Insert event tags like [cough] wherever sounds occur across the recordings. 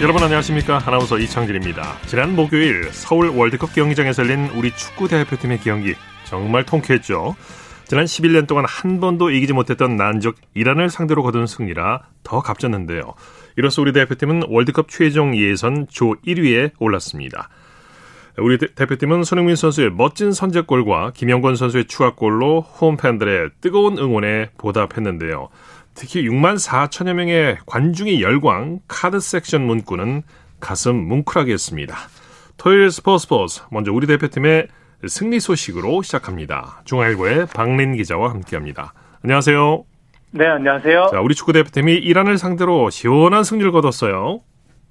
여러분 안녕하십니까 아나운서 이창진입니다. 지난 목요일 서울 월드컵 경기장에서 열린 우리 축구 대표팀의 경기 정말 통쾌했죠. 지난 11년 동안 한 번도 이기지 못했던 난적 이란을 상대로 거둔 승리라 더 값졌는데요. 이로써 우리 대표팀은 월드컵 최종 예선 조 1위에 올랐습니다. 우리 대표팀은 손흥민 선수의 멋진 선제골과 김영권 선수의 추가골로 홈팬들의 뜨거운 응원에 보답했는데요. 특히 6만 4천여 명의 관중의 열광 카드 섹션 문구는 가슴 뭉클하게 했습니다. 토요일 스포츠 스포츠 먼저 우리 대표팀의 승리 소식으로 시작합니다. 중앙일보의 박린 기자와 함께합니다. 안녕하세요. 네, 안녕하세요. 자, 우리 축구 대표팀이 이란을 상대로 시원한 승리를 거뒀어요.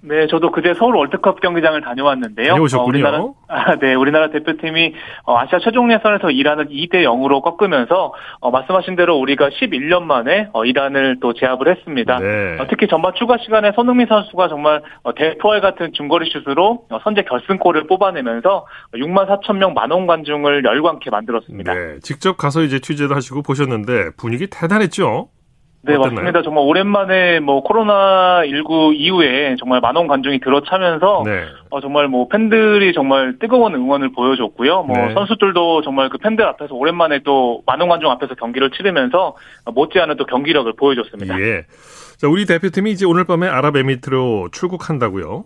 네, 저도 그제 서울 월드컵 경기장을 다녀왔는데요. 다녀오셨군요. 어, 우리나라, 아, 네, 우리나라 대표팀이 어, 아시아 최종 예선에서 이란을 2대 0으로 꺾으면서 어, 말씀하신 대로 우리가 11년 만에 어, 이란을 또 제압을 했습니다. 네. 어, 특히 전반 추가 시간에 손흥민 선수가 정말 어, 대포알 같은 중거리 슛으로 어, 선제 결승골을 뽑아내면서 6만 4천 명 만원 관중을 열광케 만들었습니다. 네, 직접 가서 이제 취재도 하시고 보셨는데 분위기 대단했죠? 네, 어땠나요? 맞습니다. 정말 오랜만에 뭐 코로나 19 이후에 정말 만원 관중이 들어차면서 네. 어, 정말 뭐 팬들이 정말 뜨거운 응원을 보여줬고요. 뭐 네. 선수들도 정말 그 팬들 앞에서 오랜만에 또 만원 관중 앞에서 경기를 치르면서 못지않은 또 경기력을 보여줬습니다. 예. 자, 우리 대표팀이 이제 오늘 밤에 아랍에미리트로 출국한다고요.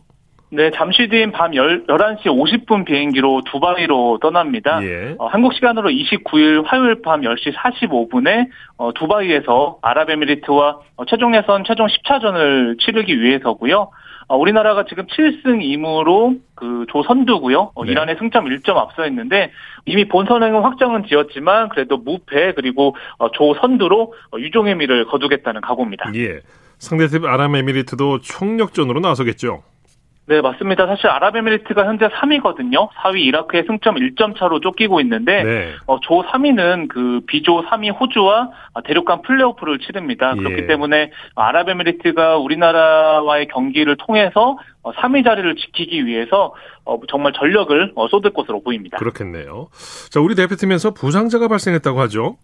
네, 잠시 뒤인 밤 10, 11시 50분 비행기로 두바이로 떠납니다. 예. 어, 한국 시간으로 29일 화요일 밤 10시 45분에 어, 두바이에서 아랍에미리트와 어, 최종 예선 최종 10차전을 치르기 위해서고요. 어, 우리나라가 지금 7승 2무로 그 조선두고요. 어, 네. 이란의 승점 1점 앞서 있는데 이미 본선행은 확정은 지었지만 그래도 무패 그리고 어, 조선두로 어, 유종의 미를 거두겠다는 각오입니다. 예. 상대팀 아랍에미리트도 총력전으로 나서겠죠. 네, 맞습니다. 사실 아랍에미리트가 현재 3위거든요. 4위 이라크의 승점 1점 차로 쫓기고 있는데 네. 어, 조 3위는 그 비조 3위 호주와 대륙간 플레이오프를 치릅니다. 예. 그렇기 때문에 아랍에미리트가 우리나라와의 경기를 통해서 3위 자리를 지키기 위해서 어, 정말 전력을 어, 쏟을 것으로 보입니다. 그렇겠네요. 자, 우리 대표팀에서 부상자가 발생했다고 하죠.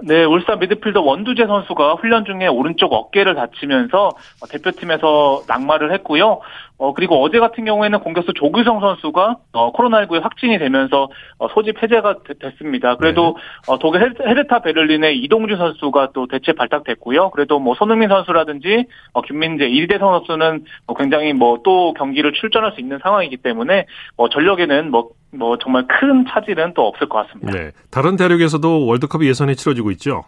네, 울산 미드필더 원두재 선수가 훈련 중에 오른쪽 어깨를 다치면서 어, 대표팀에서 낙마를 했고요. 어, 그리고 어제 같은 경우에는 공격수 조규성 선수가 어, 코로나19에 확진이 되면서 어, 소집 해제가 되- 됐습니다. 그래도 어, 독일 헤르- 헤르타 베를린의 이동주 선수가 또 대체 발탁됐고요. 그래도 뭐 손흥민 선수라든지 어, 김민재, 이대성 선수는 어, 굉장히 뭐 또 경기를 출전할 수 있는 상황이기 때문에 뭐 전력에는 뭐, 뭐 정말 큰 차질은 또 없을 것 같습니다. 네. 다른 대륙에서도 월드컵 예선이 치러지고 있죠.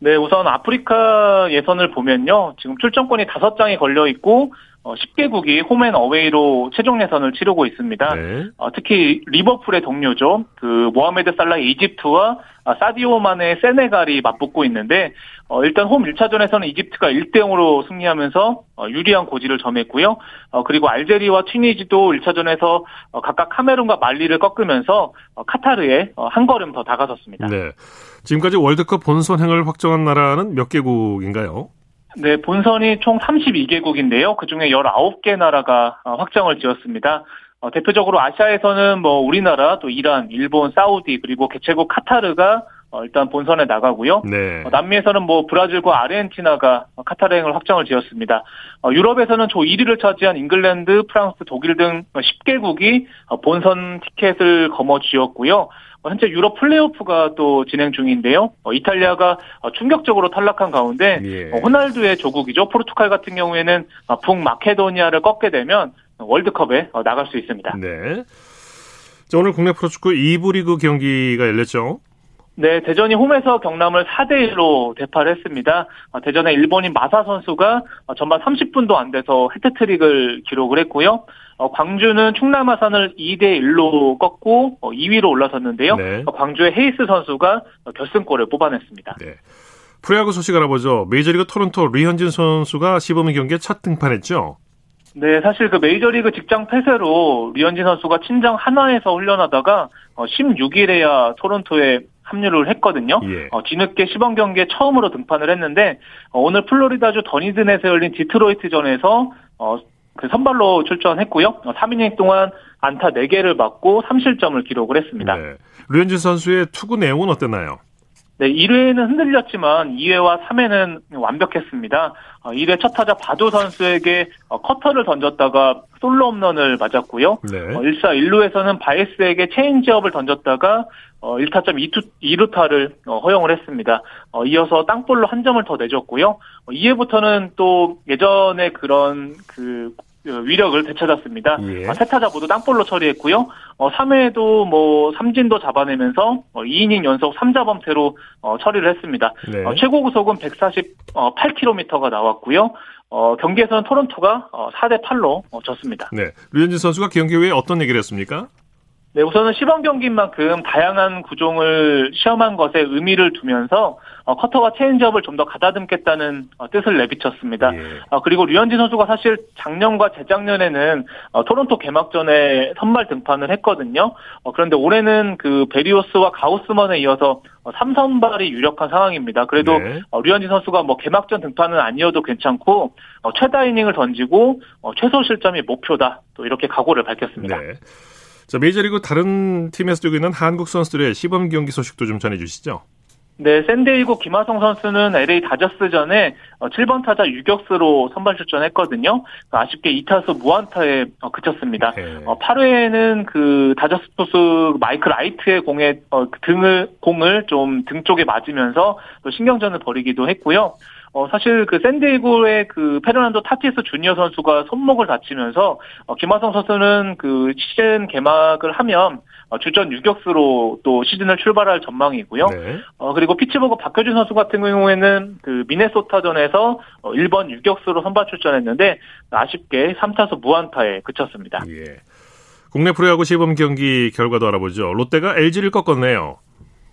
네, 우선 아프리카 예선을 보면요. 지금 출전권이 다섯 장이 걸려 있고 어, 10개국이 홈앤 어웨이로 최종 예선을 치르고 있습니다. 네. 어, 특히 리버풀의 동료죠. 그 모하메드 살라의 이집트와 아, 사디오 마네의 세네갈이 맞붙고 있는데 어, 일단 홈 1차전에서는 이집트가 1대 0으로 승리하면서 어, 유리한 고지를 점했고요. 어, 그리고 알제리와 튀니지도 1차전에서 어, 각각 카메룬과 말리를 꺾으면서 어, 카타르에 어, 한 걸음 더 다가섰습니다. 네. 지금까지 월드컵 본선 행을 확정한 나라는 몇 개국인가요? 네, 본선이 총 32개국인데요. 그 중에 19개 나라가 어, 확정을 지었습니다. 어, 대표적으로 아시아에서는 뭐 우리나라, 또 이란, 일본, 사우디, 그리고 개최국 카타르가 어, 일단 본선에 나가고요. 네. 어, 남미에서는 뭐 브라질과 아르헨티나가 어, 카타르행을 확정을 지었습니다. 어, 유럽에서는 조 1위를 차지한 잉글랜드, 프랑스, 독일 등 10개국이 어, 본선 티켓을 거머 쥐었고요. 어, 현재 유럽 플레이오프가 또 진행 중인데요. 어, 이탈리아가 어, 충격적으로 탈락한 가운데 예. 어, 호날두의 조국이죠. 포르투갈 같은 경우에는 어, 북마케도니아를 꺾게 되면 월드컵에 어, 나갈 수 있습니다. 네. 자, 오늘 국내 프로축구 2부 리그 경기가 열렸죠. 네, 대전이 홈에서 경남을 4대 1로 대파를 했습니다. 어, 대전의 일본인 마사 선수가 어, 전반 30분도 안 돼서 해트트릭을 기록을 했고요. 어, 광주는 충남 아산을 2대 1로 꺾고 2위로 올라섰는데요. 네. 어, 광주의 헤이스 선수가 어, 결승골을 뽑아냈습니다. 네. 프로야구 소식 알아보죠. 메이저리그 토론토 류현진 선수가 시범 경기에 첫 등판했죠. 네, 사실 그 메이저리그 직장 폐쇄로 류현진 선수가 친정 한화에서 훈련하다가 어, 16일에야 토론토에 합류를 했거든요. 예. 어, 뒤늦게 시범 경기에 처음으로 등판을 했는데 어, 오늘 플로리다주 더니든에서 열린 디트로이트전에서 어, 그 선발로 출전했고요. 어, 3이닝 동안 안타 4개를 맞고 3실점을 기록을 했습니다. 네. 류현진 선수의 투구 내용은 어땠나요? 네, 1회는 흔들렸지만 2회와 3회는 완벽했습니다. 1회 어, 첫 타자 바두 선수에게 어, 커터를 던졌다가 솔로 홈런을 맞았고요. 네. 1사 어, 1루에서는 바에즈에게 체인지업을 던졌다가 1타점 2투, 2루타를 허용을 했습니다. 이어서 땅볼로 한 점을 더 내줬고요. 2회부터는 또 예전에 그런 그 위력을 되찾았습니다. 예. 아, 세 타자 모두 땅볼로 처리했고요. 어, 3회에도 뭐 삼진도 잡아내면서 어, 2이닝 연속 3자 범퇴로 어, 처리를 했습니다. 네. 어, 최고 구속은 148km가 나왔고요. 어, 경기에서는 토론토가 어, 4대 8로 어, 졌습니다. 네. 류현진 선수가 경기 후에 어떤 얘기를 했습니까? 네, 우선은 시범 경기인 만큼 다양한 구종을 시험한 것에 의미를 두면서 어, 커터와 체인지업을 좀 더 가다듬겠다는 어, 뜻을 내비쳤습니다. 예. 어, 그리고 류현진 선수가 사실 작년과 재작년에는 어, 토론토 개막전에 선발 등판을 했거든요. 어, 그런데 올해는 그 베리오스와 가우스먼에 이어서 3선발이 어, 유력한 상황입니다. 그래도 네. 류현진 선수가 뭐 개막전 등판은 아니어도 괜찮고 최다 이닝을 던지고 최소 실점이 목표다. 또 이렇게 각오를 밝혔습니다. 네. 자, 메이저리그 다른 팀에서 뛰고 있는 한국 선수들의 시범 경기 소식도 좀 전해주시죠. 네, 샌디에이고 김하성 선수는 LA 다저스전에 7번 어, 타자 유격수로 선발 출전했거든요. 아쉽게 2타수 무안타에 어, 그쳤습니다. 네. 8회에는 어, 그 다저스 투수 마이클 라이트의 공에 등을 공을 좀 등 쪽에 맞으면서 또 신경전을 벌이기도 했고요. 어, 사실 그 샌디에고의 그 페르난도 타티스 주니어 선수가 손목을 다치면서 어, 김하성 선수는 그 시즌 개막을 하면 어, 주전 유격수로 또 시즌을 출발할 전망이고요. 네. 어, 그리고 피츠버그 박효준 선수 같은 경우에는 그 미네소타전에서 어, 1번 유격수로 선발 출전했는데 아쉽게 3타수 무안타에 그쳤습니다. 예. 국내 프로야구 시범 경기 결과도 알아보죠. 롯데가 LG를 꺾었네요.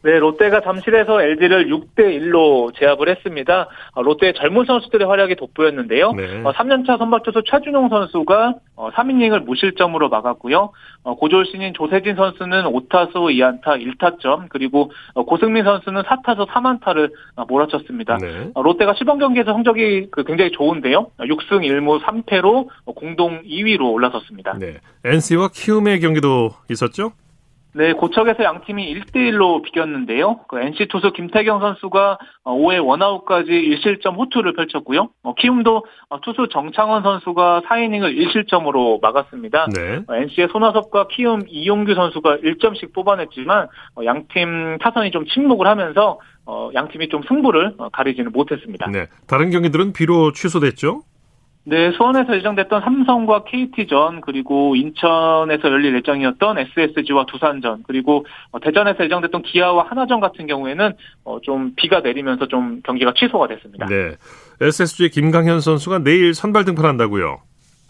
네, 롯데가 잠실에서 LG를 6대 1로 제압을 했습니다. 어, 롯데의 젊은 선수들의 활약이 돋보였는데요. 네. 3년차 어, 선발 투수 최준용 선수가 3이닝을 어, 무실점으로 막았고요. 고졸 신인 조세진 선수는 5타수 2안타 1타점, 그리고 고승민 선수는 4타수 3안타를 몰아쳤습니다. 네. 롯데가 시범 경기에서 성적이 그 굉장히 좋은데요. 6승 1무 3패로 공동 2위로 올라섰습니다. 네. NC와 키움의 경기도 있었죠? 네, 고척에서 양 팀이 1대1로 비겼는데요. 그 NC 투수 김태경 선수가 5회 원아웃까지 1실점 호투를 펼쳤고요. 어, 키움도 어, 투수 정창원 선수가 4이닝을 1실점으로 막았습니다. 네. NC의 어, 손아섭과 키움 이용규 선수가 1점씩 뽑아냈지만 양팀 타선이 좀 침묵을 하면서 양 팀이 좀 승부를 가리지는 못했습니다. 네. 다른 경기들은 비로 취소됐죠? 네, 수원에서 예정됐던 삼성과 KT전, 그리고 인천에서 열릴 예정이었던 SSG와 두산전, 그리고 어, 대전에서 예정됐던 기아와 하나전 같은 경우에는 어, 좀 비가 내리면서 좀 경기가 취소가 됐습니다. 네. SSG의 김강현 선수가 내일 선발 등판한다고요?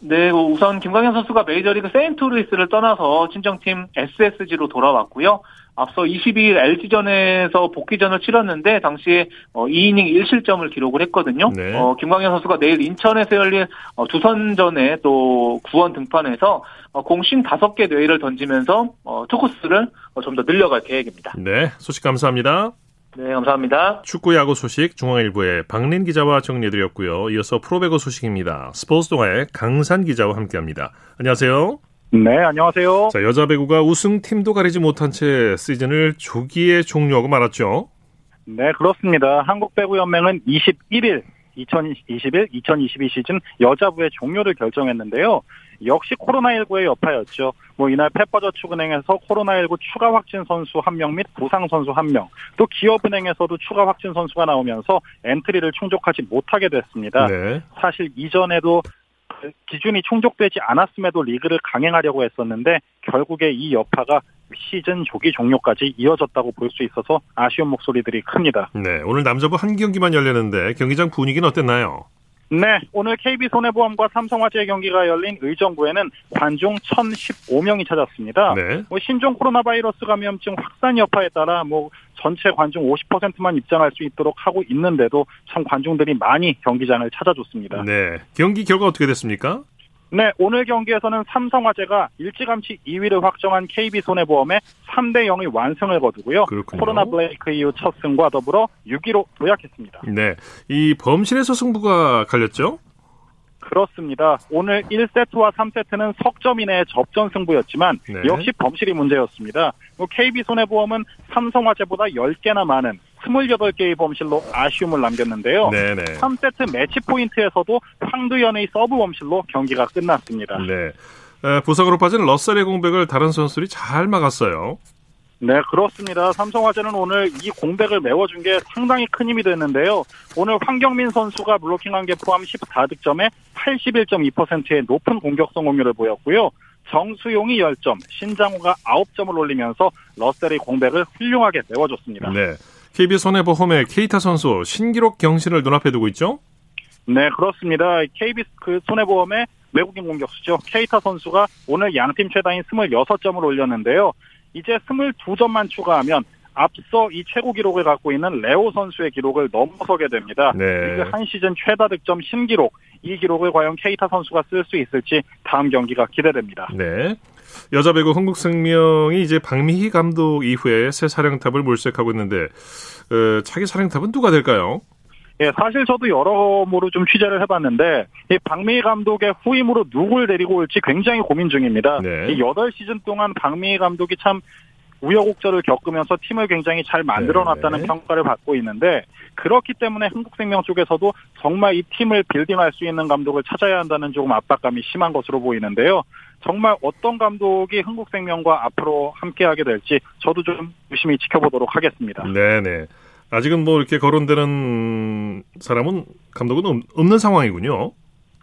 네, 우선 김광현 선수가 메이저리그 세인트루이스를 떠나서 친정팀 SSG로 돌아왔고요. 앞서 22일 LG전에서 복귀전을 치렀는데 당시에 2이닝 어, 1실점을 기록을 했거든요. 네. 어, 김광현 선수가 내일 인천에서 열린 어, 두선전에 또 구원 등판해서 어, 공신 5개 뇌를 던지면서 어, 투코스를 어, 좀더 늘려갈 계획입니다. 네, 소식 감사합니다. 네, 감사합니다. 축구 야구 소식 중앙일보의 박린 기자와 정리해드렸고요. 이어서 프로배구 소식입니다. 스포츠 동아의 강산 기자와 함께합니다. 안녕하세요. 네, 안녕하세요. 자, 여자 배구가 우승팀도 가리지 못한 채 시즌을 조기에 종료하고 말았죠. 네, 그렇습니다. 한국배구연맹은 21일 2021, 2022 시즌 여자부의 종료를 결정했는데요. 역시 코로나19의 여파였죠. 뭐 이날 페퍼저축은행에서 코로나19 추가 확진 선수 한명및 부상 선수 한 명, 또 기업은행에서도 추가 확진 선수가 나오면서 엔트리를 충족하지 못하게 됐습니다. 네. 사실 이전에도 기준이 충족되지 않았음에도 리그를 강행하려고 했었는데 결국에 이 여파가 시즌 조기 종료까지 이어졌다고 볼 수 있어서 아쉬운 목소리들이 큽니다. 네, 오늘 남자부 한 경기만 열렸는데 경기장 분위기는 어땠나요? 네, 오늘 KB손해보험과 삼성화재 경기가 열린 의정부에는 관중 1,015명이 찾았습니다. 네. 뭐 신종 코로나 바이러스 감염증 확산 여파에 따라 뭐 전체 관중 50%만 입장할 수 있도록 하고 있는데도 참 관중들이 많이 경기장을 찾아줬습니다. 네, 경기 결과 어떻게 됐습니까? 네, 오늘 경기에서는 삼성화재가 일찌감치 2위를 확정한 KB손해보험에 3대 0의 완승을 거두고요. 그렇군요. 코로나 블레이크 이후 첫 승과 더불어 6위로 도약했습니다. 네, 이 범실에서 승부가 갈렸죠? 그렇습니다. 오늘 1세트와 3세트는 석점 이내의 접전 승부였지만 네. 역시 범실이 문제였습니다. KB손해보험은 삼성화재보다 10개나 많은 28개의 범실로 아쉬움을 남겼는데요. 네네. 3세트 매치 포인트에서도 황두연의 서브 범실로 경기가 끝났습니다. 네. 부상으로 빠진 러셀의 공백을 다른 선수들이 잘 막았어요. 네, 그렇습니다. 삼성화재는 오늘 이 공백을 메워준 게 상당히 큰 힘이 됐는데요. 오늘 황경민 선수가 블로킹한 게 포함 14득점에 81.2%의 높은 공격 성공률을 보였고요. 정수용이 10점, 신장호가 9점을 올리면서 러셀의 공백을 훌륭하게 메워줬습니다. 네. KBS 손해보험의 케이타 선수 신기록 경신을 눈앞에 두고 있죠? 네, 그렇습니다. KBS 그 손해보험의 외국인 공격수죠. 케이타 선수가 오늘 양팀 최다인 26점을 올렸는데요. 이제 22점만 추가하면 앞서 이 최고 기록을 갖고 있는 레오 선수의 기록을 넘어서게 됩니다. 네. 리그 한 시즌 최다 득점 신기록 이 기록을 과연 케이타 선수가 쓸 수 있을지 다음 경기가 기대됩니다. 네. 여자 배구 흥국생명이 이제 박미희 감독 이후에 새 사령탑을 몰색하고 있는데 어, 차기 사령탑은 누가 될까요? 예, 사실 저도 여러모로 좀 취재를 해봤는데 이 박미희 감독의 후임으로 누굴 데리고 올지 굉장히 고민 중입니다. 네. 이 8시즌 동안 박미희 감독이 참 우여곡절을 겪으면서 팀을 굉장히 잘 만들어놨다는 네. 평가를 받고 있는데 그렇기 때문에 한국생명 쪽에서도 정말 이 팀을 빌딩할 수 있는 감독을 찾아야 한다는 조금 압박감이 심한 것으로 보이는데요. 정말 어떤 감독이 한국생명과 앞으로 함께하게 될지 저도 좀 유심히 지켜보도록 하겠습니다. 네네. 아직은 뭐 이렇게 거론되는 사람은 감독은 없- 없는 상황이군요.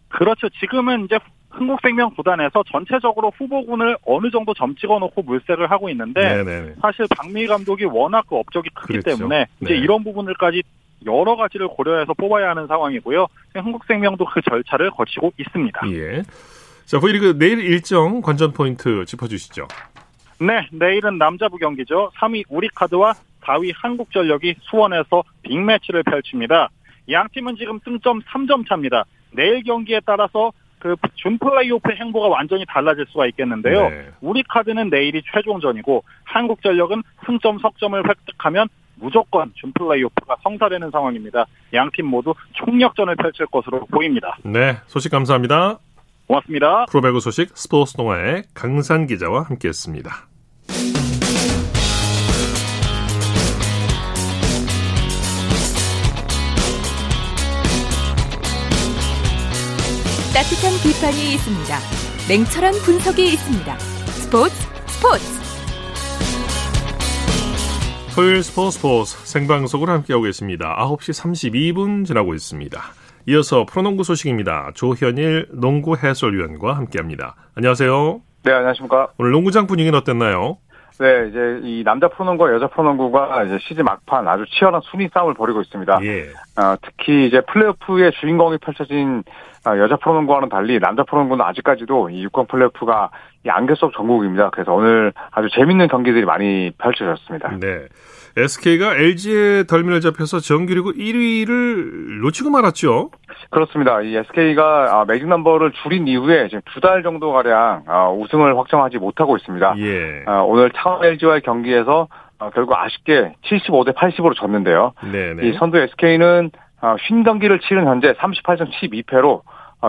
그렇죠. 지금은 이제 흥국생명 구단에서 전체적으로 후보군을 어느 정도 점 찍어놓고 물색을 하고 있는데 네네. 사실 박미 감독이 워낙 그 업적이 크기 그렇죠. 때문에 이제 네. 이런 부분들까지 여러 가지를 고려해서 뽑아야 하는 상황이고요. 흥국생명도 그 절차를 거치고 있습니다. 예. 자, V리그 내일 일정 관전 포인트 짚어주시죠. 네, 내일은 남자부 경기죠. 3위 우리카드와 4위 한국전력이 수원에서 빅매치를 펼칩니다. 양 팀은 지금 승점 3점 차입니다. 내일 경기에 따라서 그 준플레이오프 행보가 완전히 달라질 수가 있겠는데요. 네. 우리 카드는 내일이 최종전이고 한국전력은 승점 석점을 획득하면 무조건 준플레이오프가 성사되는 상황입니다. 양 팀 모두 총력전을 펼칠 것으로 보입니다. 네, 소식 감사합니다. 고맙습니다. 프로배구 소식 스포츠 동아의 강산 기자와 함께했습니다. 따뜻한 비판이 있습니다. 냉철한 분석이 있습니다. 스포츠 스포츠 토요일 스포츠 스포츠 생방송으로 함께하고 계십니다. 9시 32분 지나고 있습니다. 이어서 프로농구 소식입니다. 조현일 농구 해설위원과 함께합니다. 안녕하세요. 네, 안녕하십니까. 오늘 농구장 분위기는 어땠나요? 네, 이제 이 남자 프로농구와 여자 프로농구가 이제 시즌 막판 아주 치열한 순위 싸움을 벌이고 있습니다. 예. 어, 특히 이제 플레이오프의 주인공이 펼쳐진 어, 여자 프로농구와는 달리 남자 프로농구는 아직까지도 이 6강 플레이오프가 이 안개 속 전국입니다. 그래서 오늘 아주 재밌는 경기들이 많이 펼쳐졌습니다. 네. SK가 LG에 덜미를 잡혀서 정규리그 1위를 놓치고 말았죠. 그렇습니다. 이 SK가 매직 넘버를 줄인 이후에 지금 두 달 정도 가량 어, 우승을 확정하지 못하고 있습니다. 예. 어, 오늘 창원 LG와의 경기에서 어, 결국 아쉽게 75대 80으로 졌는데요. 네네. 이 선두 SK는 쉰 경기를 치른 현재 38전 12패로 어,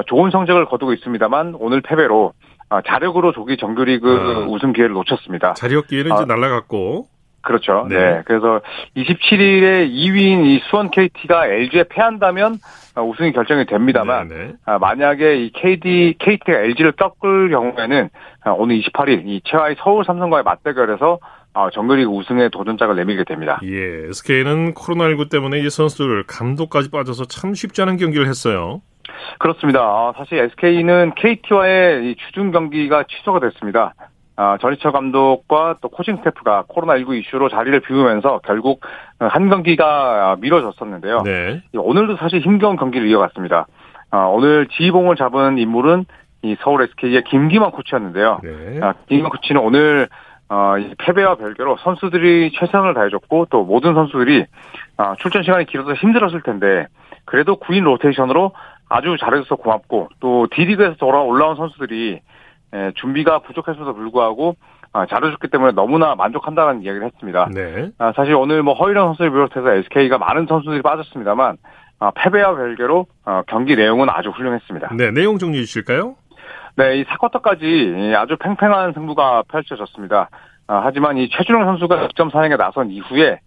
좋은 성적을 거두고 있습니다만 오늘 패배로 어, 자력으로 조기 정규리그 아. 우승 기회를 놓쳤습니다. 자력 기회는 이제 아. 날라갔고. 그렇죠. 네. 네. 그래서 27일에 2위인 이 수원 KT가 LG에 패한다면 어, 우승이 결정이 됩니다만 네네. 아, 만약에 이 KD, KT가 LG를 꺾을 경우에는 아, 오늘 28일 이 최하위 서울 삼성과의 맞대결에서 아, 정규리그 우승의 도전장을 내밀게 됩니다. 예. SK는 코로나19 때문에 이 선수들 감독까지 빠져서 참 쉽지 않은 경기를 했어요. 그렇습니다. 아, 사실 SK는 KT와의 이 추중 경기가 취소가 됐습니다. 아, 전희철 감독과 또 코칭 스태프가 코로나19 이슈로 자리를 비우면서 결국 한 경기가 미뤄졌었는데요. 네. 오늘도 사실 힘겨운 경기를 이어갔습니다. 아, 오늘 지휘봉을 잡은 인물은 이 서울 SK의 김기만 코치였는데요. 네. 아, 김기만 코치는 오늘 어, 이 패배와 별개로 선수들이 최선을 다해줬고 또 모든 선수들이 아, 출전 시간이 길어서 힘들었을 텐데 그래도 9인 로테이션으로 아주 잘해줘서 고맙고 또 D리그에서 돌아 올라온 선수들이 에, 준비가 부족했음에도 불구하고 아, 잘해줬기 때문에 너무나 만족한다는 이야기를 했습니다. 네. 아, 사실 오늘 뭐 허일영 선수를 비롯해서 SK가 많은 선수들이 빠졌습니다만 아, 패배와 별개로 어, 경기 내용은 아주 훌륭했습니다. 네. 내용 정리해 주실까요? 네, 이 4쿼터까지 아주 팽팽한 승부가 펼쳐졌습니다. 아, 하지만 이 최준용 선수가 득점 사냥에 나선 이후에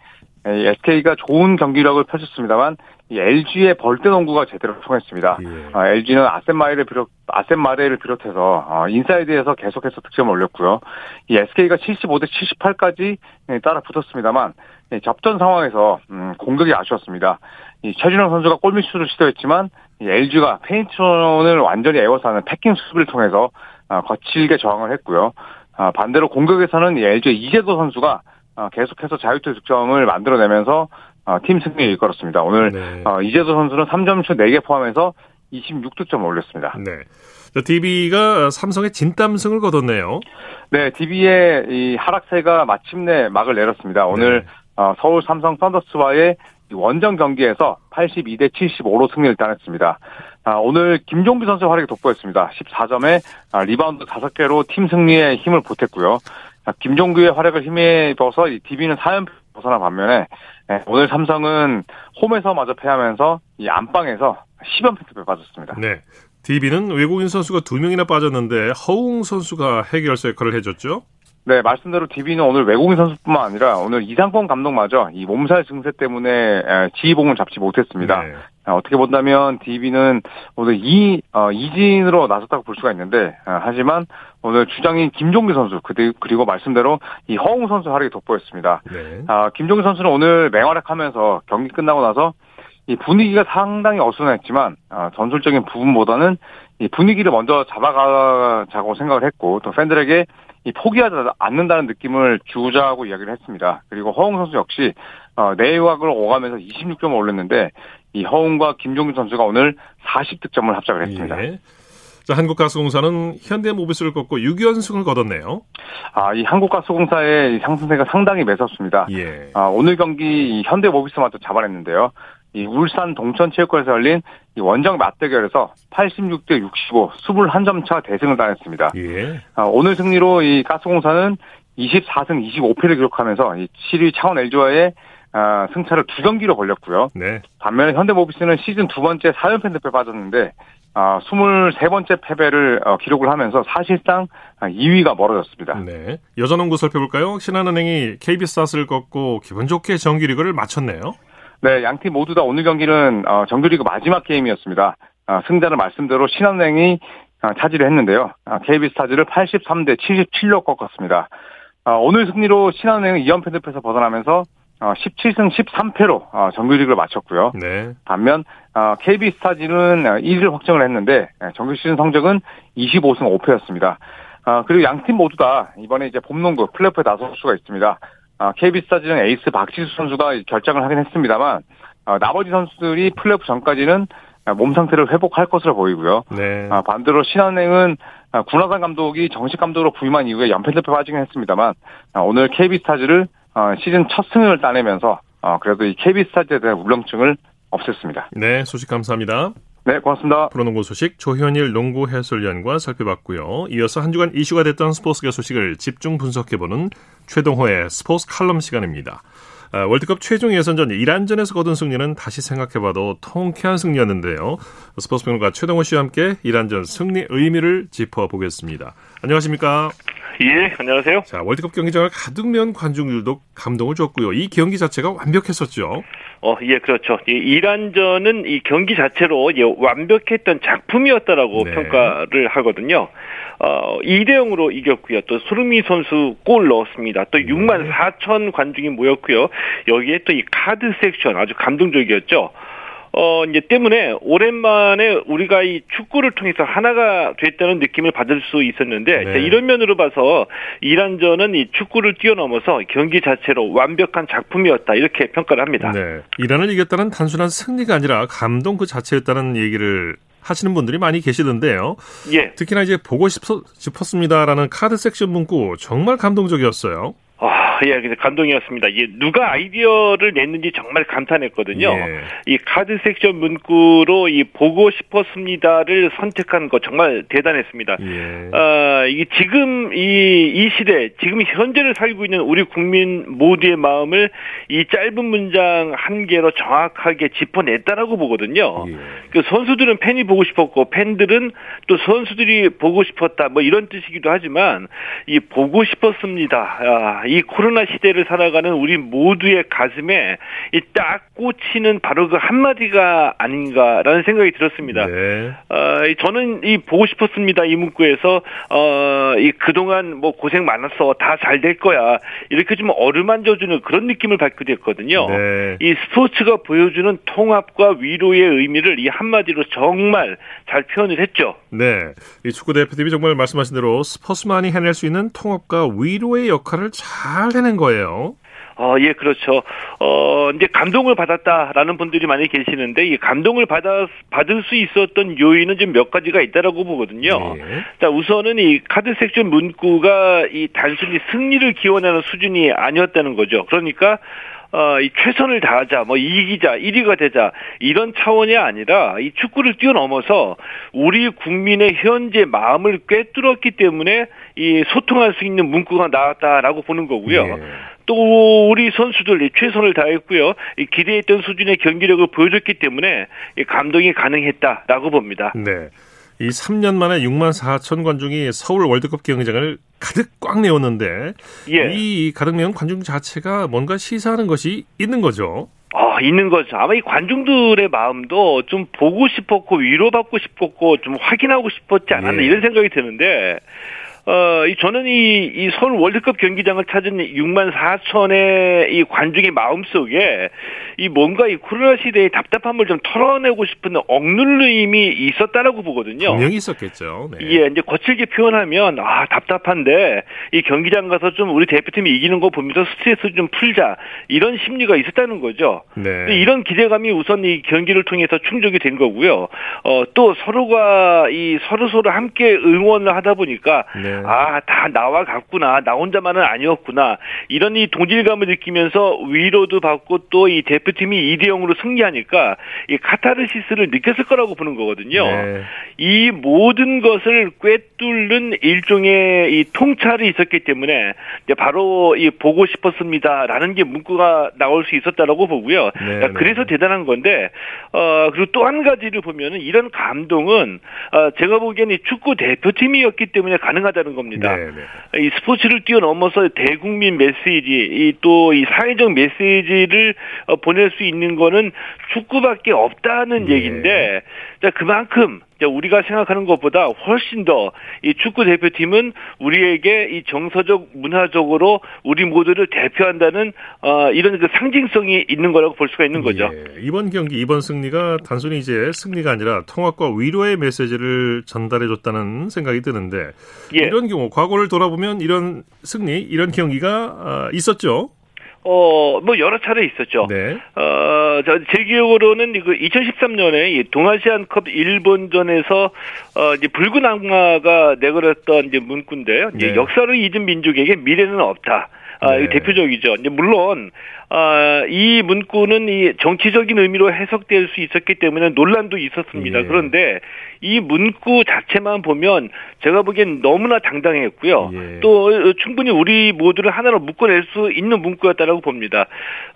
SK가 좋은 경기력을 펼쳤습니다만 이 LG의 벌떼 농구가 제대로 통했습니다. 예. 어, LG는 아셈 마레이를 비롯 아셈 마레이를 비롯해서 어, 인사이드에서 계속해서 득점을 올렸고요. 이 SK가 75대 78까지 따라 붙었습니다만 예, 접전 상황에서 음, 공격이 아쉬웠습니다. 이 최준영 선수가 골밑슛을 시도했지만 이 LG가 페인트존을 완전히 에워싸는 패킹 수비를 통해서 어, 거칠게 저항을 했고요. 아, 반대로 공격에서는 이 LG 이재도 선수가 어, 계속해서 자유투 득점을 만들어내면서 어, 팀 승리를 이끌었습니다. 오늘 네. 어, 이재도 선수는 3점슛 4개 포함해서 26득점을 올렸습니다. 네. 자, DB가 삼성의 진땀승을 거뒀네요. 네, DB의 이 하락세가 마침내 막을 내렸습니다. 오늘 네. 어, 서울 삼성 썬더스와의 이 원정 경기에서 82대 75로 승리를 따냈습니다. 아, 오늘 김종규 선수 활약이 돋보였습니다. 14점에 아, 리바운드 5개로 팀 승리에 힘을 보탰고요. 아, 김종규의 활약을 힘입어서 이 DB는 4연패 벗어나 반면에 예, 오늘 삼성은 홈에서 마저 패하면서 이 안방에서 10연패 늪에 빠졌습니다. 네. DB는 외국인 선수가 두 명이나 빠졌는데 허웅 선수가 해결사 역할을 해줬죠. 네, 말씀대로 DB는 오늘 외국인 선수뿐만 아니라 오늘 이상권 감독마저 이 몸살 증세 때문에 에, 지휘봉을 잡지 못했습니다. 네. 아, 어떻게 본다면 DB는 오늘 이 어, 이진으로 나섰다고 볼 수가 있는데 아, 하지만 오늘 주장인 김종규 선수 그리- 그리고 말씀대로 이 허웅 선수 활약이 돋보였습니다. 네. 아, 김종규 선수는 오늘 맹활약하면서 경기 끝나고 나서 이 분위기가 상당히 어수선했지만 아, 전술적인 부분보다는 이 분위기를 먼저 잡아가자고 생각을 했고 또 팬들에게 이 포기하지 않는다는 느낌을 주자고 이야기를 했습니다. 그리고 허웅 선수 역시 어, 내외곽을 오가면서 26점을 올렸는데 이 허웅과 김종규 선수가 오늘 40득점을 합작을 했습니다. 예. 자, 한국가스공사는 현대모비스를 꺾고 6연승을 거뒀네요. 아, 이 한국가스공사의 이 상승세가 상당히 매섭습니다. 예. 아, 오늘 경기 이 현대모비스마저 잡아냈는데요. 이 울산 동천체육관에서 열린 이 원정 맞대결에서 86대 65, 21점 차 대승을 따냈습니다. 예. 아, 오늘 승리로 이 가스공사는 24승 25패를 기록하면서 이 7위 차원 LG와의 아, 승차를 두 경기로 벌렸고요. 네. 반면에 현대모비스는 시즌 두 번째 4연패 늪에 빠졌는데 아, 23번째 패배를 어, 기록을 하면서 사실상 아, 2위가 멀어졌습니다. 네. 여자농구 살펴볼까요? 신한은행이 KB스타스를 꺾고 기분 좋게 정규리그를 마쳤네요. 네, 양 팀 모두 다 오늘 경기는 어, 정규리그 마지막 게임이었습니다. 아, 승자는 말씀대로 신한은행이 아, 차지를 했는데요. 아, KB스타즈를 83대 77로 꺾었습니다. 아, 오늘 승리로 신한은행은 2연패 늪에서 벗어나면서 어, 17승 13패로 어, 정규리그를 마쳤고요. 네. 반면 어, KB스타즈는 1위를 확정을 했는데 예, 정규 시즌 성적은 25승 5패였습니다. 아, 그리고 양 팀 모두 다 이번에 이제 봄농구 플레이오프에 나설 수가 있습니다. 아, KB스타즈는 에이스 박지수 선수가 결정을 하긴 했습니다만 아, 나머지 선수들이 플레이오프 전까지는 아, 몸 상태를 회복할 것으로 보이고요. 네. 아, 반대로 신한은행은 아, 군화산 감독이 정식 감독으로 부임한 이후에 연패 늪에 빠지긴 했습니다만 아, 오늘 KB스타즈를 아, 시즌 첫 승을 따내면서 아, 그래도 이 KB스타즈에 대한 울렁증을 없앴습니다. 네, 소식 감사합니다. 네, 고맙습니다. 프로농구 소식 조현일 농구 해설위원과 살펴봤고요. 이어서 한 주간 이슈가 됐던 스포츠계 소식을 집중 분석해보는 최동호의 스포츠 칼럼 시간입니다. 아, 월드컵 최종 예선전 이란전에서 거둔 승리는 다시 생각해봐도 통쾌한 승리였는데요. 스포츠 평론가 최동호 씨와 함께 이란전 승리 의미를 짚어보겠습니다. 안녕하십니까? 예, 안녕하세요. 자, 월드컵 경기장을 가득 메운 관중들도 감동을 줬고요. 이 경기 자체가 완벽했었죠. 어, 예, 그렇죠. 이 이란전은 이 경기 자체로 예, 완벽했던 작품이었다라고 네. 평가를 하거든요. 어, 2대 0으로 이겼고요. 또 수르미 선수 골 넣었습니다. 또 6만 4천 관중이 모였고요. 여기에 또 이 카드 섹션 아주 감동적이었죠. 어, 이제 때문에 오랜만에 우리가 이 축구를 통해서 하나가 됐다는 느낌을 받을 수 있었는데 네. 자, 이런 면으로 봐서 이란전은 이 축구를 뛰어넘어서 경기 자체로 완벽한 작품이었다 이렇게 평가를 합니다. 네. 이란을 이겼다는 단순한 승리가 아니라 감동 그 자체였다는 얘기를 하시는 분들이 많이 계시던데요. 예. 특히나 이제 보고 싶- 싶었습니다라는 카드 섹션 문구 정말 감동적이었어요. 아, 예, 감동이었습니다. 이게 누가 아이디어를 냈는지 정말 감탄했거든요. 예. 이 카드 섹션 문구로 이 보고 싶었습니다를 선택한 거 정말 대단했습니다. 예. 아, 이게 지금 이, 이 시대, 지금 현재를 살고 있는 우리 국민 모두의 마음을 이 짧은 문장 한 개로 정확하게 짚어냈다라고 보거든요. 예. 그 선수들은 팬이 보고 싶었고 팬들은 또 선수들이 보고 싶었다 뭐 이런 뜻이기도 하지만 이 보고 싶었습니다. 아, 이 코로나 시대를 살아가는 우리 모두의 가슴에 이딱 꽂히는 바로 그 한마디가 아닌가라는 생각이 들었습니다. 네. 어, 이 저는 이 보고 싶었습니다. 이 문구에서 어, 이 그동안 뭐 고생 많았어. 다 잘 될 거야. 이렇게 좀 어루만져 주는 그런 느낌을 받게 됐거든요. 네. 이 스포츠가 보여주는 통합과 위로의 의미를 이 한마디로 정말 잘 표현을 했죠. 네. 이 축구 대표팀이 정말 말씀하신 대로 스포츠만이 해낼 수 있는 통합과 위로의 역할을 잘 해낸 거예요. 어, 예, 그렇죠. 어, 이제 감동을 받았다라는 분들이 많이 계시는데, 이 감동을 받아, 받을 수 있었던 요인은 좀 몇 가지가 있다라고 보거든요. 네. 자, 우선은 이 카드 섹션 문구가 이 단순히 승리를 기원하는 수준이 아니었다는 거죠. 그러니까, 어, 이 최선을 다하자, 뭐 이기자, 1위가 되자 이런 차원이 아니라 이 축구를 뛰어넘어서 우리 국민의 현재 마음을 꿰뚫었기 때문에 이 소통할 수 있는 문구가 나왔다라고 보는 거고요. 네. 또 우리 선수들이 최선을 다했고요. 이 기대했던 수준의 경기력을 보여줬기 때문에 이 감동이 가능했다라고 봅니다. 네. 이 3년 만에 6만 4천 관중이 서울 월드컵 경기장을 가득 꽉 메웠는데 예. 이 가득 메운 관중 자체가 뭔가 시사하는 것이 있는 거죠. 아, 있는 거죠. 아마 이 관중들의 마음도 좀 보고 싶었고 위로받고 싶었고 좀 확인하고 싶었지 않았나 예. 이런 생각이 드는데 어, 이 저는 이, 이 서울 월드컵 경기장을 찾은 6만 4천의 이 관중의 마음 속에 이 뭔가 이 코로나 시대의 답답함을 좀 털어내고 싶은 억눌림이 있었다라고 보거든요. 분명히 있었겠죠. 네. 예, 이제 거칠게 표현하면 아 답답한데 이 경기장 가서 좀 우리 대표팀이 이기는 거 보면서 스트레스 좀 풀자 이런 심리가 있었다는 거죠. 네. 이런 기대감이 우선 이 경기를 통해서 충족이 된 거고요. 어, 또 서로가 이 서로 서로 함께 응원을 하다 보니까 네. 아, 다 나와 같구나. 나 혼자만은 아니었구나. 이런 이 동질감을 느끼면서 위로도 받고 또 이 대표팀이 2대 0으로 승리하니까 이 카타르시스를 느꼈을 거라고 보는 거거든요. 네. 이 모든 것을 꿰뚫는 일종의 이 통찰이 있었기 때문에 바로 이 보고 싶었습니다라는 게 문구가 나올 수 있었다라고 보고요. 네, 그러니까 네. 그래서 대단한 건데 어 그리고 또 한 가지를 보면은 이런 감동은 어 제가 보기에는 이 축구 대표팀이었기 때문에 가능하다 는 겁니다. 네, 네. 이 스포츠를 뛰어넘어서 대국민 메시지, 또 이 사회적 메시지를 어, 보낼 수 있는 거는 축구밖에 없다는 예. 얘기인데, 자, 그만큼 자, 우리가 생각하는 것보다 훨씬 더 이 축구 대표팀은 우리에게 이 정서적, 문화적으로 우리 모두를 대표한다는 어, 이런 그 상징성이 있는 거라고 볼 수가 있는 거죠. 예, 이번 경기 이번 승리가 단순히 이제 승리가 아니라 통합과 위로의 메시지를 전달해 줬다는 생각이 드는데 예. 이런 경우 과거를 돌아보면 이런 승리 이런 경기가 아, 있었죠. 어, 뭐 여러 차례 있었죠. 네. 어, 저, 제 기억으로는 그 2013년에 이 동아시안컵 일본전에서 어, 이제 붉은 악마가 내걸었던 이제 문구인데요. 이제 네. 역사를 잊은 민족에게 미래는 없다. 아, 네. 이 대표적이죠. 이제 물론 아, 이 문구는 이 정치적인 의미로 해석될 수 있었기 때문에 논란도 있었습니다. 예. 그런데 이 문구 자체만 보면 제가 보기엔 너무나 당당했고요. 예. 또 어, 충분히 우리 모두를 하나로 묶어낼 수 있는 문구였다라고 봅니다.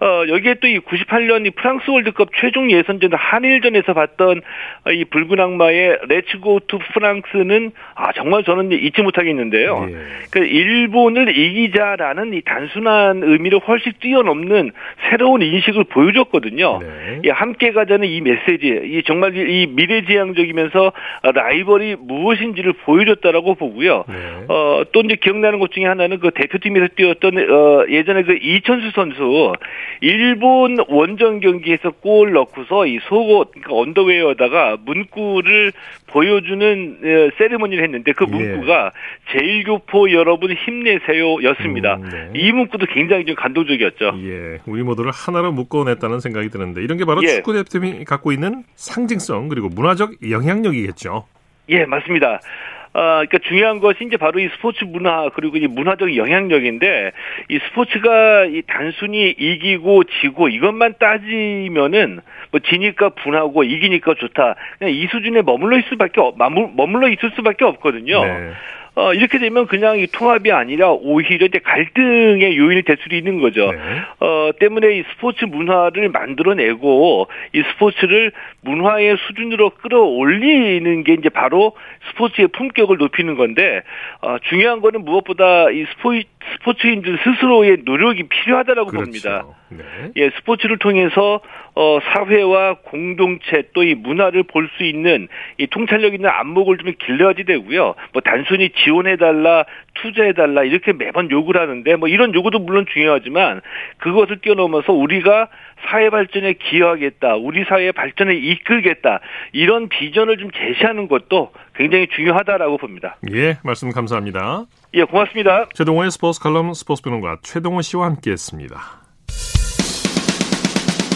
어, 여기에 또 이 98년 이 프랑스 월드컵 최종 예선전 한일전에서 봤던 어, 이 붉은 악마의 Let's Go to 프랑스는 아 정말 저는 잊지 못하겠는데요. 예. 그 일본을 이기자라는 이 단순한 의미를 훨씬 뛰어넘는 새로운 인식을 보여줬거든요. 네. 예, 함께 가자는 이 메시지, 이 정말 이 미래지향적이면서 라이벌이 무엇인지를 보여줬다라고 보고요. 네. 어, 또 이제 기억나는 것 중에 하나는 그 대표팀에서 뛰었던, 어, 예전에 그 이천수 선수, 일본 원정 경기에서 골 넣고서 이 속옷, 그러니까 언더웨어에다가 문구를 보여주는 어, 세리머니를 했는데 그 예. 문구가 제일교포 여러분 힘내세요 였습니다. 음, 네. 이 문구도 굉장히 좀 감동적이었죠. 예, 우리 모두를 하나로 묶어냈다는 생각이 드는데 이런 게 바로 예. 축구 대표팀이 갖고 있는 상징성 그리고 문화적 영향력이겠죠. 예, 맞습니다. 아, 그러니까 중요한 것이 이제 바로 이 스포츠 문화 그리고 이 문화적 영향력인데 이 스포츠가 이 단순히 이기고 지고 이것만 따지면은 뭐 지니까 분하고 이기니까 좋다. 그냥 이 수준에 머물러 있을 수밖에 없, 머물- 머물러 있을 수밖에 없거든요. 네. 어, 이렇게 되면 그냥 이 통합이 아니라 오히려 이제 갈등의 요인이 될 수도 있는 거죠. 네. 어, 때문에 이 스포츠 문화를 만들어내고 이 스포츠를 문화의 수준으로 끌어올리는 게 이제 바로 스포츠의 품격을 높이는 건데 어, 중요한 거는 무엇보다 이 스포 스포츠인들 스스로의 노력이 필요하다라고 그렇죠. 봅니다. 네. 예, 스포츠를 통해서 어 사회와 공동체 또 이 문화를 볼 수 있는 이 통찰력 있는 안목을 좀 길러야지 되고요. 뭐 단순히 지원해 달라, 투자해 달라 이렇게 매번 요구를 하는데 뭐 이런 요구도 물론 중요하지만 그것을 뛰어넘어서 우리가 사회 발전에 기여하겠다, 우리 사회의 발전에 이끌겠다 이런 비전을 좀 제시하는 것도 굉장히 중요하다라고 봅니다. 예, 말씀 감사합니다. 예, 고맙습니다. 최동호의 스포츠 칼럼 스포츠 평론가 최동호 씨와 함께했습니다.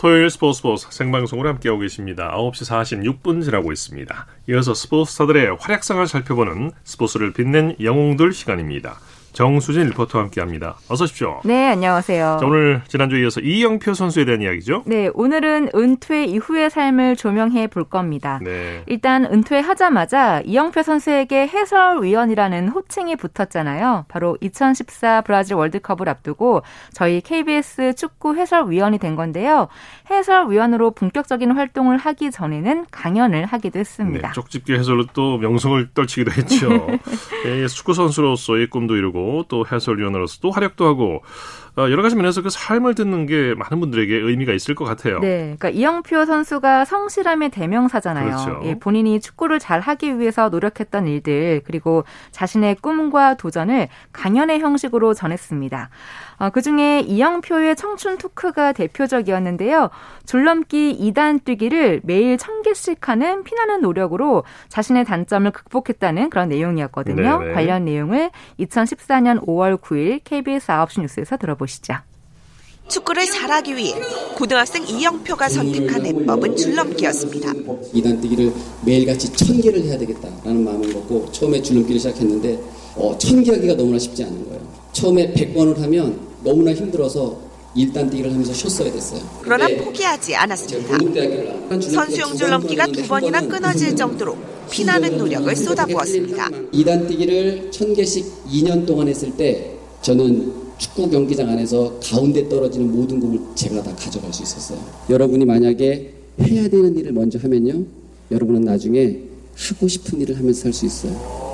토요일 스포츠 스포츠 생방송으로 함께하고 계십니다. 9시 46분 지나고 있습니다. 이어서 스포츠스타들의 활약상을 살펴보는 스포츠를 빛낸 영웅들 시간입니다. 정수진 리포터와 함께합니다. 어서 오십시오. 네, 안녕하세요. 자, 오늘 지난주에 이어서 이영표 선수에 대한 이야기죠. 네, 오늘은 은퇴 이후의 삶을 조명해 볼 겁니다. 네. 일단 은퇴하자마자 이영표 선수에게 해설위원이라는 호칭이 붙었잖아요. 바로 2014 브라질 월드컵을 앞두고 저희 KBS 축구 해설위원이 된 건데요. 해설위원으로 본격적인 활동을 하기 전에는 강연을 하기도 했습니다. 네, 쪽집게 해설로 또 명성을 떨치기도 했죠. [laughs] 예, 축구 선수로서의 꿈도 이루고 또 해설위원으로서 또 활약도 하고 어, 여러 가지 면에서 그 삶을 듣는 게 많은 분들에게 의미가 있을 것 같아요. 네, 그러니까 이영표 선수가 성실함의 대명사잖아요. 그렇죠. 예, 본인이 축구를 잘 하기 위해서 노력했던 일들 그리고 자신의 꿈과 도전을 강연의 형식으로 전했습니다. 어, 그중에 이영표의 청춘 토크가 대표적이었는데요. 줄넘기 2단 뛰기를 매일 1000개씩 하는 피나는 노력으로 자신의 단점을 극복했다는 그런 내용이었거든요. 네네. 관련 내용을 2014년 5월 9일 KBS 9시 뉴스에서 들어보시죠. 축구를 잘하기 위해 고등학생 이영표가 선택한 해법은 줄넘기였습니다. 2단 뛰기를 매일같이 천 개를 해야 되겠다라는 마음을 먹고 처음에 줄넘기를 시작했는데 어, 천 개 하기가 너무나 쉽지 않은 거예요. 처음에 100번을 하면 너무나 힘들어서 1단 뛰기를 하면서 쉬었어야 됐어요. 그러나 포기하지 않았습니다. 선수용 줄넘기가 두 번이나 끊어질 정도로 피나는 노력을 쏟아부었습니다. 2단 뛰기를 천 개씩 2년 동안 했을 때 저는 축구 경기장 안에서 가운데 떨어지는 모든 공을 제가 다 가져갈 수 있었어요. 여러분이 만약에 해야 되는 일을 먼저 하면요. 여러분은 나중에 하고 싶은 일을 하면서 살수 있어요.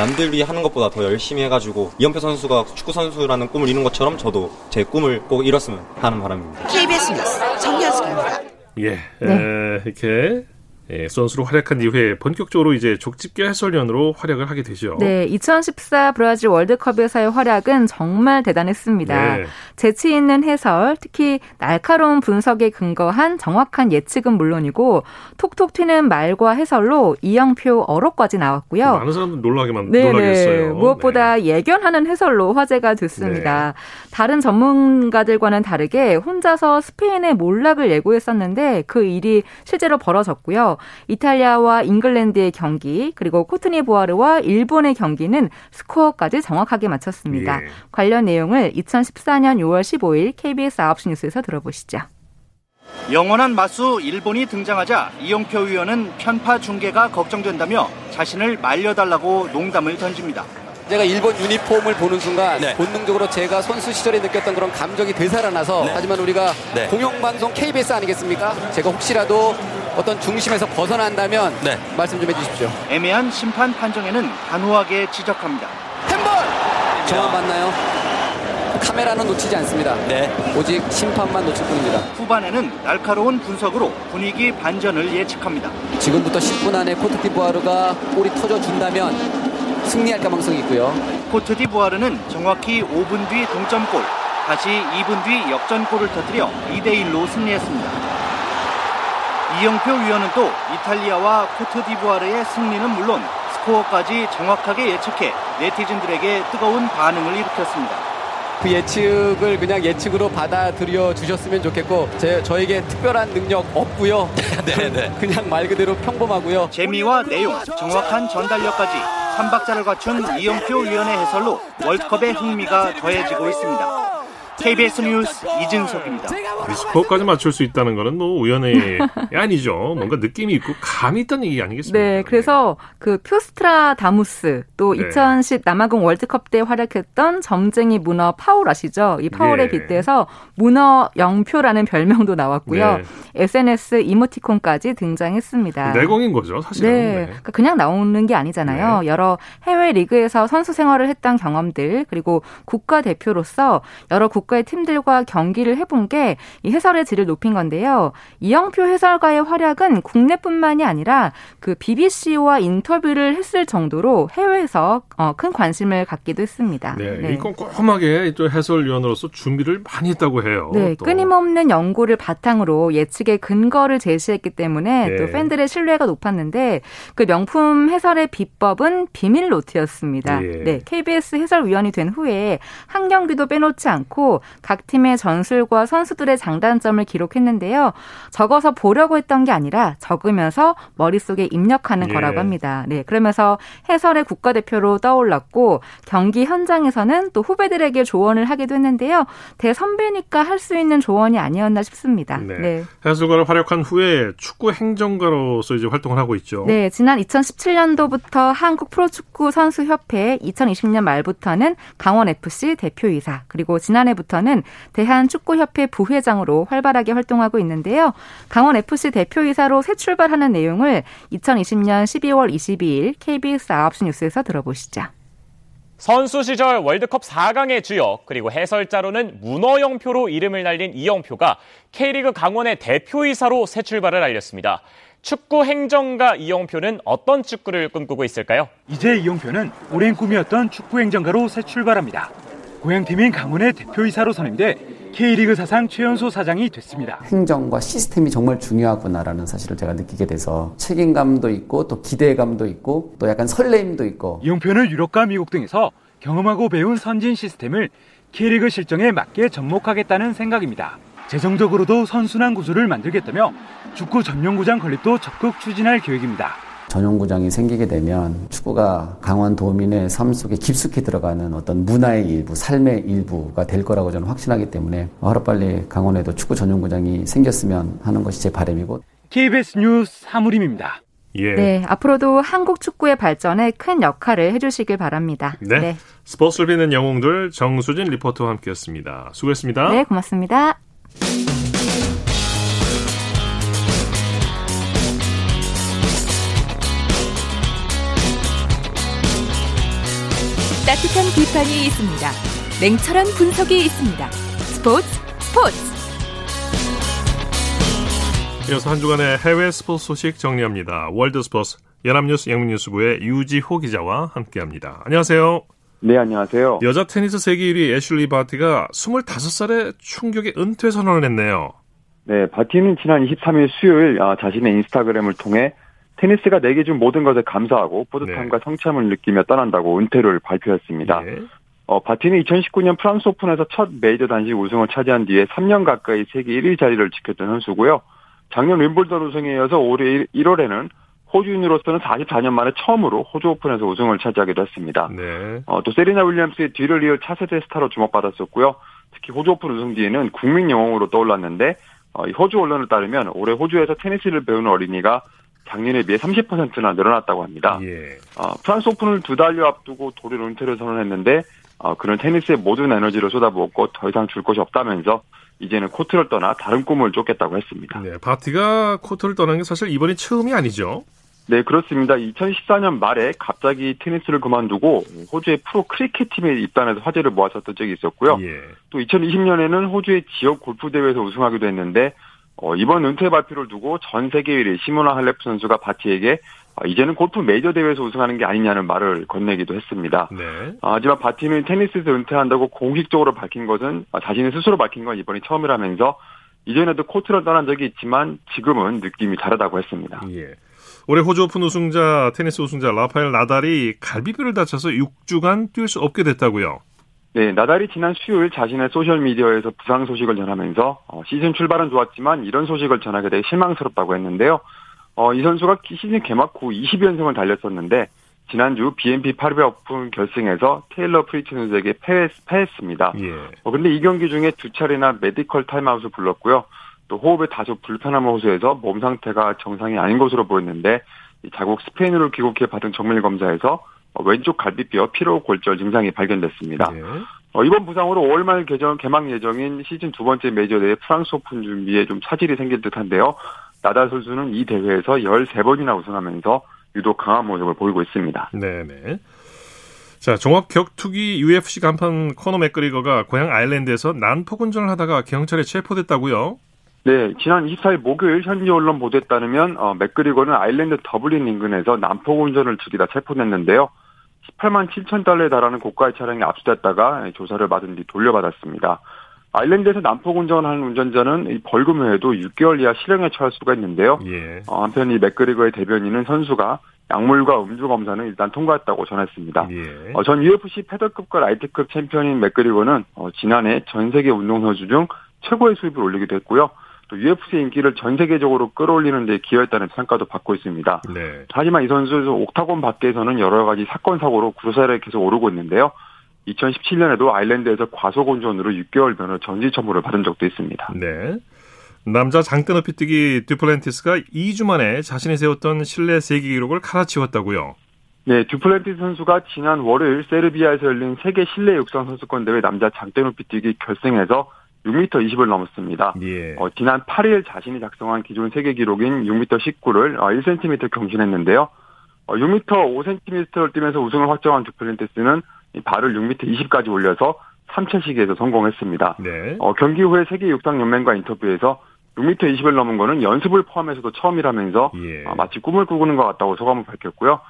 남들이 하는 것보다 더 열심히 해가지고 이영표 선수가 축구 선수라는 꿈을 이룬 것처럼 저도 제 꿈을 꼭 이뤘으면 하는 바람입니다. KBS 뉴스 정현숙입니다. 예, 에, 이렇게 예, 선수로 활약한 이후에 본격적으로 이제 족집게 해설위원으로 활약을 하게 되죠. 네, 2014 브라질 월드컵에서의 활약은 정말 대단했습니다. 네. 재치 있는 해설, 특히 날카로운 분석에 근거한 정확한 예측은 물론이고 톡톡 튀는 말과 해설로 이영표 어록까지 나왔고요. 많은 사람들 놀라게 만 네, 놀라게 네. 했어요. 무엇보다 예견하는 해설로 화제가 됐습니다. 다른 전문가들과는 다르게 혼자서 스페인의 몰락을 예고했었는데 그 일이 실제로 벌어졌고요. 이탈리아와 잉글랜드의 경기 그리고 코트니부아르와 일본의 경기는 스코어까지 정확하게 맞췄습니다. 예. 관련 내용을 2014년 6월 15일 KBS 9시 뉴스에서 들어보시죠. 영원한 마수 일본이 등장하자 이용표 위원은 편파 중계가 걱정된다며 자신을 말려달라고 농담을 던집니다. 제가 일본 유니폼을 보는 순간 본능적으로 제가 선수 시절에 느꼈던 그런 감정이 되살아나서 하지만 우리가 공영방송 KBS 아니겠습니까? 제가 혹시라도 어떤 중심에서 벗어난다면 말씀 좀 해주십시오. 애매한 심판 판정에는 단호하게 지적합니다. 저만 맞나요? 카메라는 놓치지 않습니다. 오직 심판만 놓칠 뿐입니다. 후반에는 날카로운 분석으로 분위기 반전을 예측합니다. 지금부터 10분 안에 코트디부아르가 골이 터져준다면 승리할 가능성이 있고요. 코트디부아르는 정확히 5분 뒤 동점골, 다시 2분 뒤 역전골을 터뜨려 2대1로 승리했습니다. 이영표 위원은 또 이탈리아와 코트디부아르의 승리는 물론 스코어까지 정확하게 예측해 네티즌들에게 뜨거운 반응을 일으켰습니다. 그 예측을 그냥 예측으로 받아들여 주셨으면 좋겠고 제, 저에게 특별한 능력 없고요. [laughs] 네, 그냥 말 그대로 평범하고요. 재미와 내용, 정확한 전달력까지 3박자를 갖춘 이영표 위원의 해설로 월드컵의 흥미가 더해지고 있습니다. KBS 뉴스 이진석입니다. 스코어까지 맞출 수 있다는 거는 뭐 우연의 [laughs] 아니죠. 뭔가 느낌이 있고 감이 있다는 얘기 아니겠습니까? 네, 그래서 그 퓨스트라 다무스 또 네. 2010 남아공 월드컵 때 활약했던 점쟁이 문어 파울 아시죠? 이 파울에 예. 빗대서 문어 영표라는 별명도 나왔고요. 네. SNS 이모티콘까지 등장했습니다. 내공인 거죠, 사실은. 네. 네. 그러니까 그냥 나오는 게 아니잖아요. 여러 해외 리그에서 선수 생활을 했던 경험들 그리고 국가 대표로서 여러 국가 의 팀들과 경기를 해본 게 이 해설의 질을 높인 건데요. 이영표 해설가의 활약은 국내뿐만이 아니라 그 BBC와 인터뷰를 했을 정도로 해외에서 어, 큰 관심을 갖기도 했습니다. 네, 이 꼼꼼하게 또 해설위원으로서 준비를 많이 했다고 해요. 네, 또. 끊임없는 연구를 바탕으로 예측의 근거를 제시했기 때문에 네. 또 팬들의 신뢰가 높았는데 그 명품 해설의 비법은 비밀 노트였습니다. 예. 네, KBS 해설위원이 된 후에 한 경기도 빼놓지 않고 각 팀의 전술과 선수들의 장단점을 기록했는데요. 적어서 보려고 했던 게 아니라 적으면서 머릿속에 입력하는 예. 거라고 합니다. 네, 그러면서 해설의 국가대표로 떠올랐고 경기 현장에서는 또 후배들에게 조언을 하기도 했는데요. 대선배니까 할 수 있는 조언이 아니었나 싶습니다. 네. 네. 해설가를 활약한 후에 축구 행정가로서 이제 활동을 하고 있죠. 네, 지난 2017년도부터 한국 프로축구 선수협회, 2020년 말부터는 강원FC 대표이사, 그리고 지난해부터 는 대한축구협회 부회장으로 활발하게 활동하고 있는데요. 강원FC 대표이사로 새 출발하는 내용을 2020년 12월 22일 KBS 9시 뉴스에서 들어보시죠. 선수 시절 월드컵 4강의 주역 그리고 해설자로는 문어영표로 이름을 날린 이영표가 K리그 강원의 대표이사로 새 출발을 알렸습니다. 축구 행정가 이영표는 어떤 축구를 꿈꾸고 있을까요? 이제 이용표는 오랜 꿈이었던 축구 행정가로 새 출발합니다. 고향팀인 강원의 대표이사로 선임돼 K리그 사상 최연소 사장이 됐습니다. 행정과 시스템이 정말 중요하구나라는 사실을 제가 느끼게 돼서 책임감도 있고 또 기대감도 있고 또 약간 설레임도 있고 이용표는 유럽과 미국 등에서 경험하고 배운 선진 시스템을 K리그 실정에 맞게 접목하겠다는 생각입니다. 재정적으로도 선순환 구조를 만들겠다며 축구 전용구장 건립도 적극 추진할 계획입니다. 전용구장이 생기게 되면 축구가 강원 도민의 삶 속에 깊숙이 들어가는 어떤 문화의 일부, 삶의 일부가 될 거라고 저는 확신하기 때문에 하루빨리 강원에도 축구 전용구장이 생겼으면 하는 것이 제 바람이고 KBS 뉴스 사무림입니다. 예. 네, 앞으로도 한국 축구의 발전에 큰 역할을 해주시길 바랍니다. 네. 스포츠를 빛낸 영웅들 정수진 리포터와 함께했습니다. 수고했습니다. 네, 고맙습니다. 따뜻한 비판이 있습니다. 냉철한 분석이 있습니다. 스포츠 스포츠. 이어서 한 주간의 해외 스포츠 소식 정리합니다. 월드 스포츠 연합뉴스 영문뉴스부의 유지호 기자와 함께합니다. 안녕하세요. 네, 안녕하세요. 여자 테니스 세계 1위 애슐리 바티가 25살에 충격의 은퇴 선언을 했네요. 네, 바티는 지난 23일 수요일 아, 자신의 인스타그램을 통해 테니스가 내게 준 모든 것에 감사하고 뿌듯함과 네. 성취함을 느끼며 떠난다고 은퇴를 발표했습니다. 어, 바티는 2019년 프랑스 오픈에서 첫 메이저 단식 우승을 차지한 뒤에 3년 가까이 세계 1위 자리를 지켰던 선수고요. 작년 윔블던 우승에 이어서 올해 1월에는 호주인으로서는 44년 만에 처음으로 호주 오픈에서 우승을 차지하기도 했습니다. 네. 어, 또 세리나 윌리엄스의 뒤를 이을 차세대 스타로 주목받았었고요. 특히 호주 오픈 우승 뒤에는 국민 영웅으로 떠올랐는데 어, 이 호주 언론에 따르면 올해 호주에서 테니스를 배우는 어린이가 작년에 비해 30%나 늘어났다고 합니다. 예. 어, 프랑스 오픈을 두 달여 앞두고 돌연 은퇴를 선언했는데 어, 그는 테니스에 모든 에너지를 쏟아부었고 더 이상 줄 것이 없다면서 이제는 코트를 떠나 다른 꿈을 쫓겠다고 했습니다. 네, 바티가 코트를 떠난 게 사실 이번이 처음이 아니죠. 네, 그렇습니다. 2014년 말에 갑자기 테니스를 그만두고 호주의 프로 크리켓 팀에 입단해서 화제를 모았었던 적이 있었고요. 예. 또 2020년에는 호주의 지역 골프 대회에서 우승하기도 했는데 어, 이번 은퇴 발표를 두고 전 세계 1위 시모나 할레프 선수가 바티에게 어, 이제는 골프 메이저 대회에서 우승하는 게 아니냐는 말을 건네기도 했습니다. 네. 아, 하지만 바티는 테니스에서 은퇴한다고 공식적으로 밝힌 것은 아, 자신이 스스로 밝힌 건 이번이 처음이라면서 이전에도 코트를 떠난 적이 있지만 지금은 느낌이 다르다고 했습니다. 예. 올해 호주 오픈 우승자 테니스 우승자 라파엘 나달이 갈비뼈를 다쳐서 6주간 뛸 수 없게 됐다고요. 네, 나달이 지난 수요일 자신의 소셜미디어에서 부상 소식을 전하면서 어, 시즌 출발은 좋았지만 이런 소식을 전하게 되게 실망스럽다고 했는데요. 어, 이 선수가 시즌 개막 후 20연승을 달렸었는데 지난주 BNP 파리바 오픈 결승에서 테일러 프리츠 선수에게 패했, 패했습니다. 예. 어, 근데 이 경기 중에 두 차례나 medical 타임아웃을 불렀고요. 또 호흡에 다소 불편함을 호소해서 몸 상태가 정상이 아닌 것으로 보였는데 자국 스페인으로 귀국해 받은 정밀 검사에서 어, 왼쪽 갈비뼈 피로 골절 증상이 발견됐습니다. 예. 어, 이번 부상으로 5월 말 개정 개막 예정인 시즌 두 번째 메이저 대회 프랑스 오픈 준비에 좀 차질이 생길 듯한데요. 나달 선수는 이 대회에서 13번이나 우승하면서 유독 강한 모습을 보이고 있습니다. 네네. 자, 종합 격투기 UFC 간판 코너 맥그리거가 고향 아일랜드에서 난폭 운전을 하다가 경찰에 체포됐다고요? 네, 지난 24일 목요일 현지 언론 보도에 따르면 어, 맥그리거는 아일랜드 더블린 인근에서 난폭 운전을 즐기다 체포됐는데요. 18만 7천 달러에 달하는 고가의 차량이 압수됐다가 조사를 받은 뒤 돌려받았습니다. 아일랜드에서 난폭 운전하는 운전자는 벌금 외에도 6개월 이하 실형에 처할 수가 있는데요. 예. 어, 한편 이 맥그리거의 대변인은 선수가 약물과 음주 검사는 일단 통과했다고 전했습니다. 예. 어, 전 UFC 패더급과 라이트급 챔피언인 맥그리거는 어, 지난해 전 세계 운동 선수 중 최고의 수입을 올리기도 했고요. 또 UFC 인기를 전 세계적으로 끌어올리는 데 기여했다는 평가도 받고 있습니다. 네. 하지만 이 선수 옥타곤 밖에서는 여러 가지 사건 사고로 구조사를 계속 오르고 있는데요. 2017년에도 아일랜드에서 과속 운전으로 6개월 변호 전지 처분을 받은 적도 있습니다. 네. 남자 장대 높이 뛰기 듀플랜티스가 2주 만에 자신이 세웠던 실내 세계 기록을 갈아치웠다고요. 네, 듀플랜티스 선수가 지난 월요일 세르비아에서 열린 세계 실내 육상 선수권 대회 남자 장대 높이 뛰기 결승에서 6m 20을 넘었습니다. 예. 어, 지난 8일 자신이 작성한 기존 세계 기록인 6m 19를 1cm 경신했는데요. 어, 6m 5cm를 뛰면서 우승을 확정한 듀플랜티스는 발을 6m 20까지 올려서 3차 시기에서 성공했습니다. 네. 어, 경기 후에 세계 육상 연맹과 인터뷰에서 6m 20을 넘은 거는 연습을 포함해서도 처음이라면서 예. 어, 마치 꿈을 꾸는 것 같다고 소감을 밝혔고요.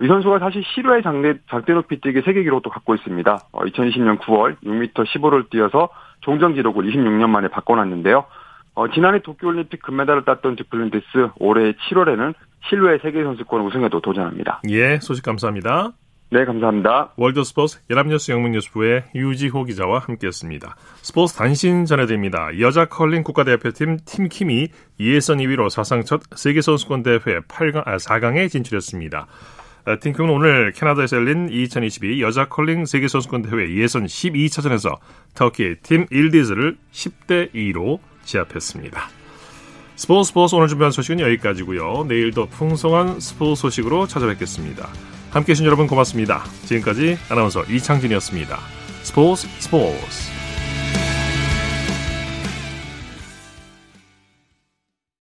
이 선수가 사실 실외 장대, 장대 높이 뛰기 세계 기록도 갖고 있습니다. 어, 2020년 9월 6m 15를 뛰어서 종전 기록을 26년 만에 바꿔놨는데요. 어, 지난해 도쿄올림픽 금메달을 땄던 듀플랜티스 올해 7월에는 실외 세계 선수권 우승에도 도전합니다. 예, 소식 감사합니다. 네, 감사합니다. 월드 스포츠 연합뉴스 영문뉴스부의 유지호 기자와 함께했습니다. 스포츠 단신 전해드립니다. 여자 컬링 국가대표팀 팀킴이 예선 2위로 사상 첫 세계선수권 대회 8강, 아, 4강에 진출했습니다. 아, 팀킴은 오늘 캐나다에서 열린 2022 여자 컬링 세계선수권 대회 예선 12차전에서 터키 팀 일디즈를 10대 2로 제압했습니다. 스포츠 스포츠 오늘 준비한 소식은 여기까지고요. 내일도 풍성한 스포츠 소식으로 찾아뵙겠습니다. 함께해 주신 여러분 고맙습니다. 지금까지 아나운서 이창진이었습니다. 스포츠 스포츠